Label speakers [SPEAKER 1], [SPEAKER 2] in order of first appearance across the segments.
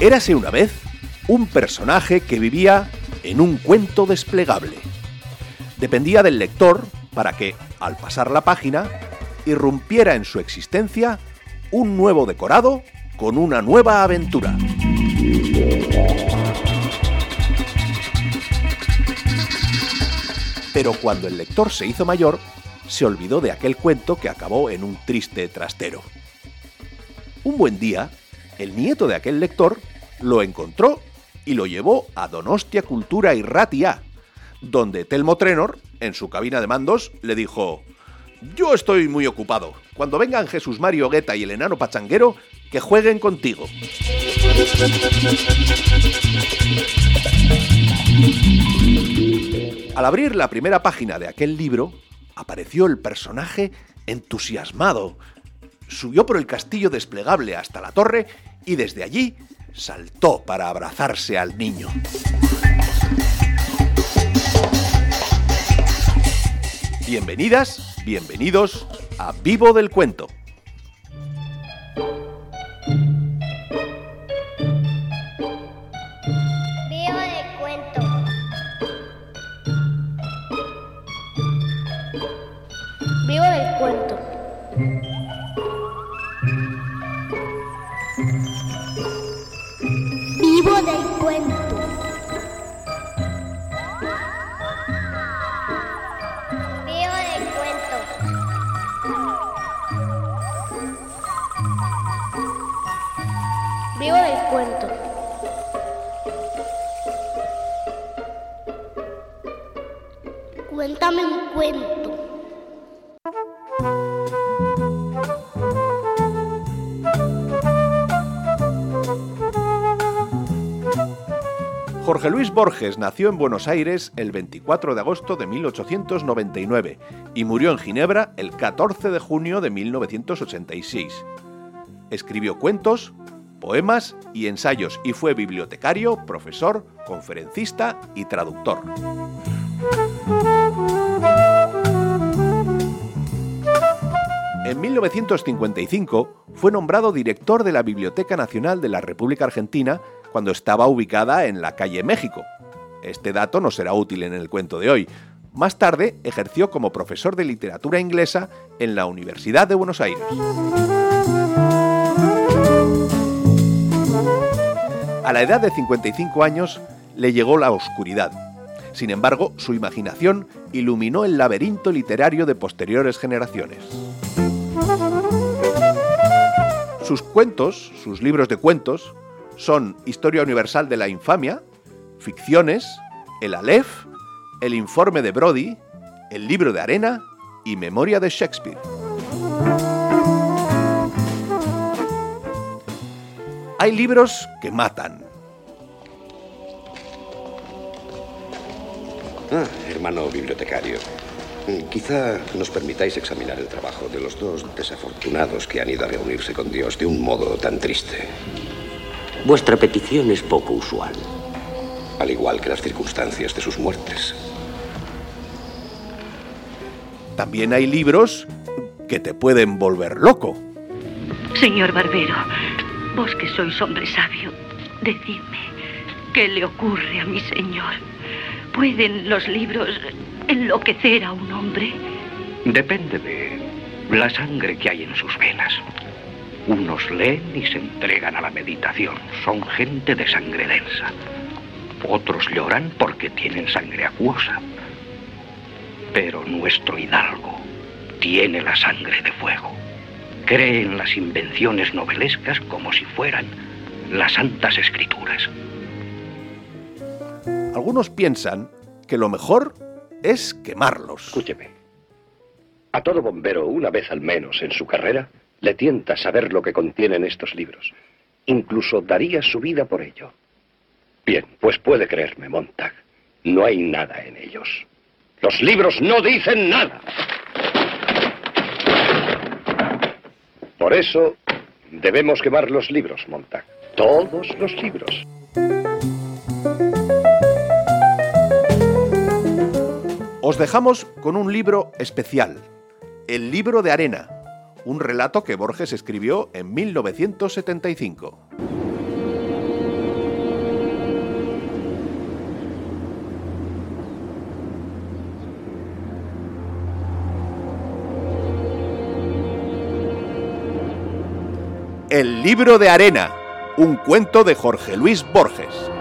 [SPEAKER 1] Érase una vez un personaje que vivía en un cuento desplegable. Dependía del lector para que, al pasar la página, irrumpiera en su existencia un nuevo decorado con una nueva aventura. Pero cuando el lector se hizo mayor, se olvidó de aquel cuento que acabó en un triste trastero. Un buen día, el nieto de aquel lector lo encontró y lo llevó a Donostia Cultura y Ratia, donde Telmo Trenor, en su cabina de mandos, le dijo: Yo estoy muy ocupado. Cuando vengan Jesús Mario Guetta y el enano pachanguero, que jueguen contigo. Al abrir la primera página de aquel libro, apareció el personaje entusiasmado. Subió por el castillo desplegable hasta la torre y desde allí saltó para abrazarse al niño. Bienvenidas, bienvenidos a Vivo del Cuento.
[SPEAKER 2] Cuéntame un cuento.
[SPEAKER 1] Jorge Luis Borges nació en Buenos Aires el 24 de agosto de 1899 y murió en Ginebra el 14 de junio de 1986. Escribió cuentos, poemas y ensayos y fue bibliotecario, profesor, conferencista y traductor. En 1955 fue nombrado director de la Biblioteca Nacional de la República Argentina cuando estaba ubicada en la calle México. Este dato no será útil en el cuento de hoy. Más tarde ejerció como profesor de literatura inglesa en la Universidad de Buenos Aires. A la edad de 55 años le llegó la oscuridad. Sin embargo, su imaginación iluminó el laberinto literario de posteriores generaciones. Sus cuentos, sus libros de cuentos, son Historia Universal de la Infamia, Ficciones, El Aleph, El Informe de Brody, El Libro de Arena y Memoria de Shakespeare. Hay libros que matan.
[SPEAKER 3] Ah, hermano bibliotecario. mm, Quizá nos permitáis examinar el trabajo de los dos desafortunados que han ido a reunirse con Dios de un modo tan triste,
[SPEAKER 4] Vuestra petición es poco usual.
[SPEAKER 3] al igual que las circunstancias de sus muertes.
[SPEAKER 1] También hay libros que te pueden volver loco.
[SPEAKER 5] Señor Barbero, vos que sois hombre sabio, decidme, ¿qué le ocurre a mi señor? ¿Pueden los libros enloquecer a un hombre?
[SPEAKER 6] Depende de la sangre que hay en sus venas. Unos leen y se entregan a la meditación. Son gente de sangre densa. Otros lloran porque tienen sangre acuosa. Pero nuestro hidalgo tiene la sangre de fuego. Cree en las invenciones novelescas como si fueran las santas escrituras.
[SPEAKER 1] Algunos piensan que lo mejor es quemarlos.
[SPEAKER 3] Escúcheme. A todo bombero, una vez al menos en su carrera, le tienta saber lo que contienen estos libros. Incluso daría su vida por ello. Bien, pues puede creerme, Montag. No hay nada en ellos. Los libros no dicen nada. Por eso debemos quemar los libros, Montag. Todos los libros.
[SPEAKER 1] Os dejamos con un libro especial, El libro de arena, un relato que Borges escribió en 1975. El libro de arena, un cuento de Jorge Luis Borges.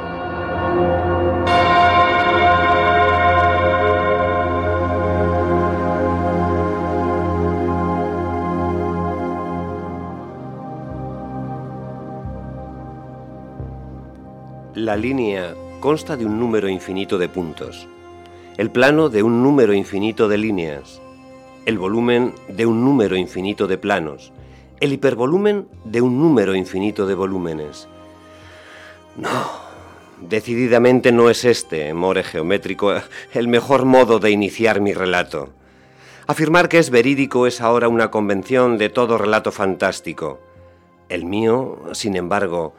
[SPEAKER 7] La línea consta de un número infinito de puntos, el plano de un número infinito de líneas, el volumen de un número infinito de planos, el hipervolumen de un número infinito de volúmenes. No, decididamente no es este, more geométrico, el mejor modo de iniciar mi relato. Afirmar que es verídico es ahora una convención de todo relato fantástico. El mío, sin embargo,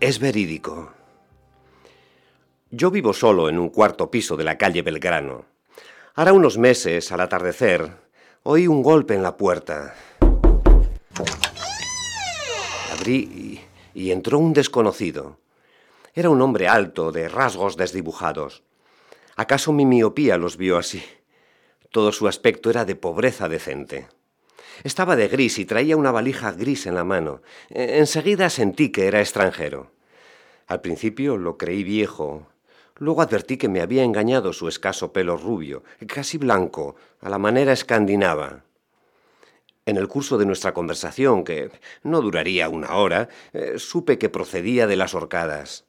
[SPEAKER 7] es verídico. Yo vivo solo en un cuarto piso de la calle Belgrano. Hará unos meses, al atardecer, oí un golpe en la puerta. Abrí y, y entró un desconocido. Era un hombre alto, de rasgos desdibujados. ¿Acaso mi miopía los vio así? Todo su aspecto era de pobreza decente. Estaba de gris y traía una valija gris en la mano. E- Enseguida sentí que era extranjero. Al principio lo creí viejo. Luego advertí que me había engañado su escaso pelo rubio, casi blanco, a la manera escandinava. En el curso de nuestra conversación, que no duraría una hora, eh, supe que procedía de las horcadas.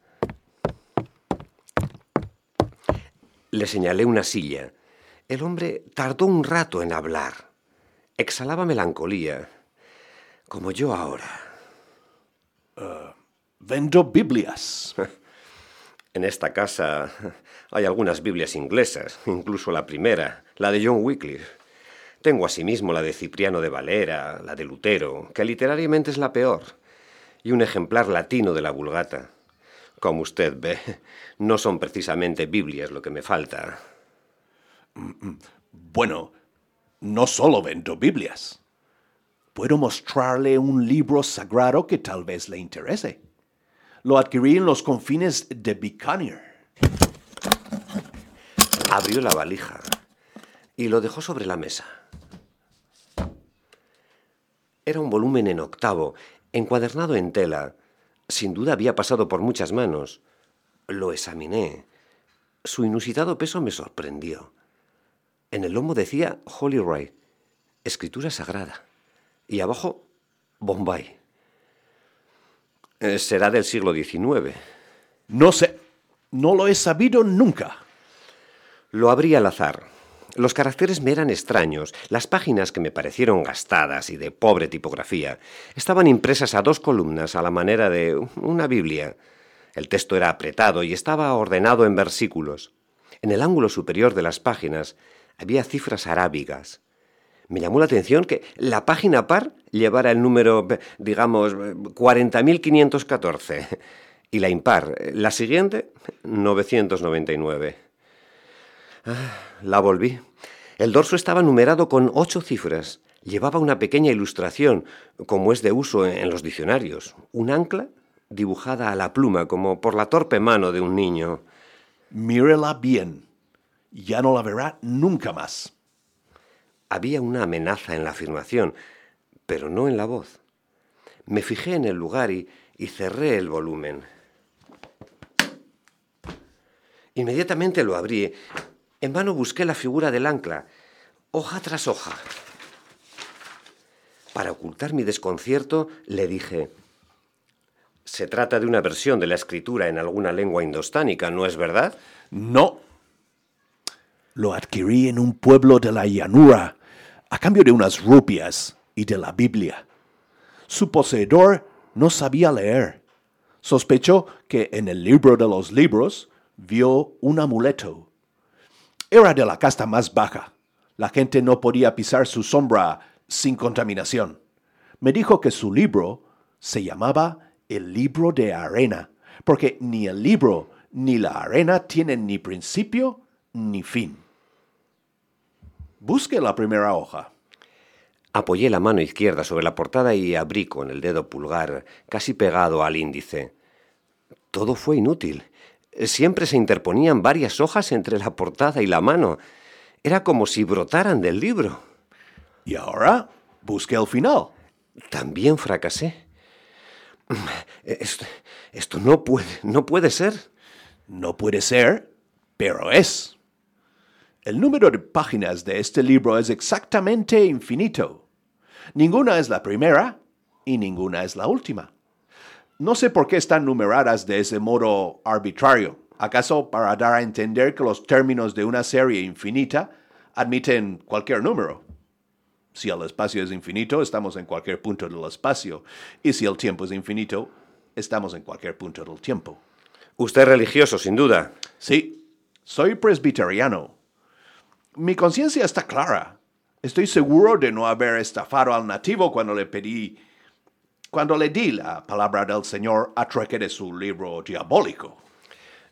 [SPEAKER 7] Le señalé una silla. El hombre tardó un rato en hablar. Exhalaba melancolía, como yo ahora.
[SPEAKER 1] Vendo Biblias.
[SPEAKER 7] En esta casa hay algunas Biblias inglesas, incluso la primera, la de John Wycliffe. Tengo asimismo la de Cipriano de Valera, la de Lutero, que literariamente es la peor, y un ejemplar latino de la Vulgata. Como usted ve, no son precisamente Biblias lo que me falta.
[SPEAKER 1] Bueno, no solo vendo Biblias. Puedo mostrarle un libro sagrado que tal vez le interese. Lo adquirí en los confines de Bicanir.
[SPEAKER 7] Abrió la valija y lo dejó sobre la mesa. Era un volumen en octavo, encuadernado en tela. Sin duda había pasado por muchas manos. Lo examiné. Su inusitado peso me sorprendió. En el lomo decía Holy Wright, escritura sagrada. Y abajo, Bombay. Eh, será del siglo XIX.
[SPEAKER 1] No sé, no lo he sabido nunca.
[SPEAKER 7] Lo abrí al azar. Los caracteres me eran extraños. Las páginas que me parecieron gastadas y de pobre tipografía estaban impresas a dos columnas a la manera de una Biblia. El texto era apretado y estaba ordenado en versículos. En el ángulo superior de las páginas había cifras arábigas. Me llamó la atención que la página par llevara el número, digamos, 40.514 y la impar, la siguiente, 999. Ah, La volví. El dorso estaba numerado con ocho cifras. Llevaba una pequeña ilustración, como es de uso en los diccionarios. Un ancla dibujada a la pluma, como por la torpe mano de un niño.
[SPEAKER 1] Mírela bien. Ya no la verá nunca más.
[SPEAKER 7] Había una amenaza en la afirmación, pero no en la voz. Me fijé en el lugar y, y cerré el volumen. Inmediatamente lo abrí. En vano busqué la figura del ancla, hoja tras hoja. Para ocultar mi desconcierto, le dije, se trata de una versión de la escritura en alguna lengua indostánica, ¿no es verdad?
[SPEAKER 1] No. Lo adquirí en un pueblo de la llanura a cambio de unas rupias y de la Biblia. Su poseedor no sabía leer. Sospechó que en el libro de los libros vio un amuleto. Era de la casta más baja. La gente no podía pisar su sombra sin contaminación. Me dijo que su libro se llamaba el libro de arena, porque ni el libro ni la arena tienen ni principio ni fin. Busque la primera hoja.
[SPEAKER 7] Apoyé la mano izquierda sobre la portada y abrí con el dedo pulgar casi pegado al índice. Todo fue inútil. Siempre se interponían varias hojas entre la portada y la mano. Era como si brotaran del libro.
[SPEAKER 1] Y ahora busque el final.
[SPEAKER 7] También fracasé. Esto, esto no puede, no puede ser.
[SPEAKER 1] No puede ser, pero es. El número de páginas de este libro es exactamente infinito. Ninguna es la primera y ninguna es la última. No sé por qué están numeradas de ese modo arbitrario. ¿Acaso para dar a entender que los términos de una serie infinita admiten cualquier número? Si el espacio es infinito, estamos en cualquier punto del espacio. Y si el tiempo es infinito, estamos en cualquier punto del tiempo.
[SPEAKER 7] Usted es religioso, sin duda.
[SPEAKER 1] Sí, soy presbiteriano. Mi conciencia está clara. Estoy seguro de no haber estafado al nativo cuando le pedí, cuando le di la palabra del Señor a trueque de su libro diabólico.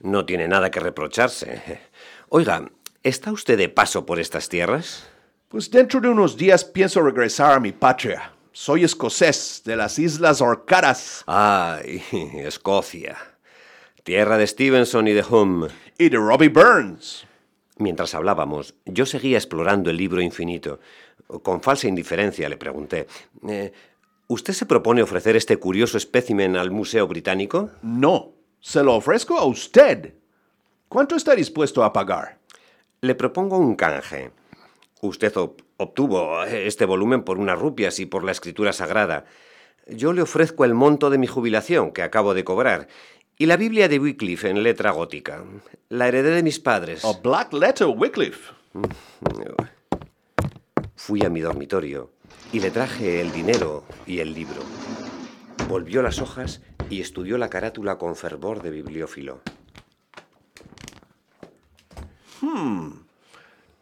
[SPEAKER 7] No tiene nada que reprocharse. Oiga, ¿está usted de paso por estas tierras?
[SPEAKER 1] Pues dentro de unos días pienso regresar a mi patria. Soy escocés de las Islas Orcadas.
[SPEAKER 7] Ay, Escocia. Tierra de Stevenson y de Hume.
[SPEAKER 1] Y de Robbie Burns.
[SPEAKER 7] Mientras hablábamos, yo seguía explorando el libro infinito. Con falsa indiferencia le pregunté, eh, ¿usted se propone ofrecer este curioso espécimen al Museo Británico?
[SPEAKER 1] No, se lo ofrezco a usted. ¿Cuánto está dispuesto a pagar?
[SPEAKER 7] Le propongo un canje. Usted obtuvo este volumen por unas rupias y por la escritura sagrada. Yo le ofrezco el monto de mi jubilación que acabo de cobrar y la Biblia de Wycliffe en letra gótica. La heredé de mis padres.
[SPEAKER 1] A black letter, Wycliffe.
[SPEAKER 7] Fui a mi dormitorio y le traje el dinero y el libro. Volvió las hojas y estudió la carátula con fervor de bibliófilo.
[SPEAKER 1] Hmm.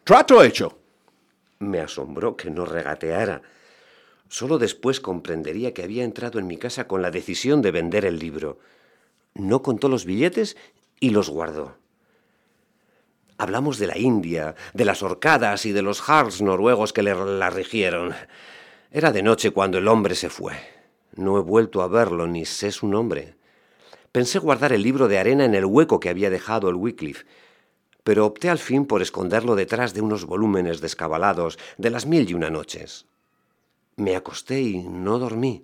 [SPEAKER 1] Trato hecho.
[SPEAKER 7] Me asombró que no regateara. Solo después comprendería que había entrado en mi casa con la decisión de vender el libro. No contó los billetes y los guardó. Hablamos de la India, de las horcadas y de los Harls noruegos que le la rigieron. Era de noche cuando el hombre se fue. No he vuelto a verlo ni sé su nombre. Pensé guardar el libro de arena en el hueco que había dejado el Wycliffe, pero opté al fin por esconderlo detrás de unos volúmenes descabalados de las mil y una noches. Me acosté y no dormí.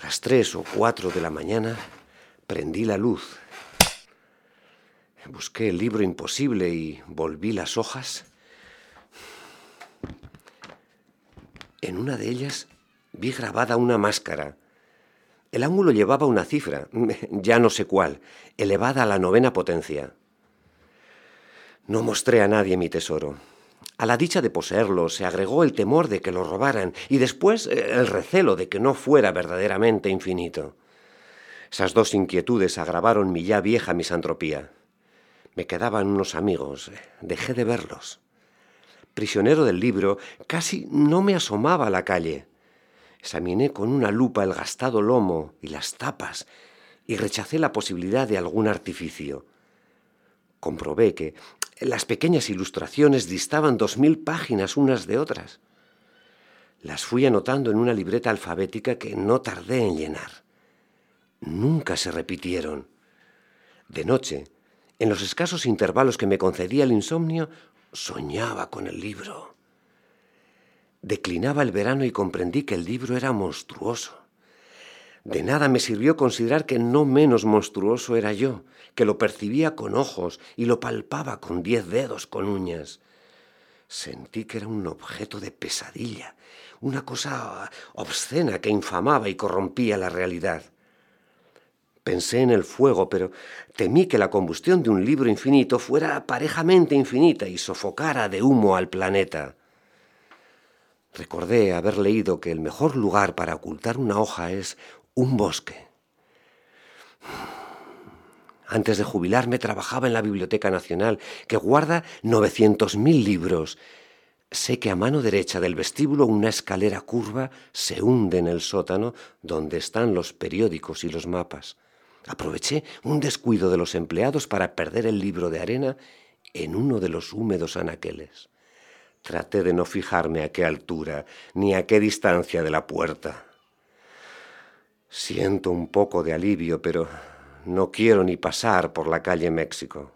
[SPEAKER 7] A las tres o cuatro de la mañana prendí la luz. Busqué el libro imposible y volví las hojas. En una de ellas vi grabada una máscara el ángulo llevaba una cifra, ya no sé cuál, elevada a la novena potencia. No mostré a nadie mi tesoro. A la dicha de poseerlo se agregó el temor de que lo robaran y después eh, el recelo de que no fuera verdaderamente infinito. Esas dos inquietudes agravaron mi ya vieja misantropía. Me quedaban unos amigos, dejé de verlos. Prisionero del libro, casi no me asomaba a la calle. Examiné con una lupa el gastado lomo y las tapas y rechacé la posibilidad de algún artificio. Comprobé que las pequeñas ilustraciones distaban dos mil páginas unas de otras. Las fui anotando en una libreta alfabética que no tardé en llenar. Nunca se repitieron. De noche, en los escasos intervalos que me concedía el insomnio, soñaba con el libro. Declinaba el verano y comprendí que el libro era monstruoso. De nada me sirvió considerar que no menos monstruoso era yo, que lo percibía con ojos y lo palpaba con diez dedos con uñas. Sentí que era un objeto de pesadilla, una cosa obscena que infamaba y corrompía la realidad. Pensé en el fuego, pero temí que la combustión de un libro infinito fuera parejamente infinita y sofocara de humo al planeta. Recordé haber leído que el mejor lugar para ocultar una hoja es un bosque. Antes de jubilarme trabajaba en la Biblioteca Nacional, que guarda 900.000 libros. Sé que a mano derecha del vestíbulo una escalera curva se hunde en el sótano donde están los periódicos y los mapas. Aproveché un descuido de los empleados para perder el libro de arena en uno de los húmedos anaqueles. Traté de no fijarme a qué altura ni a qué distancia de la puerta. Siento un poco de alivio, pero no quiero ni pasar por la calle México.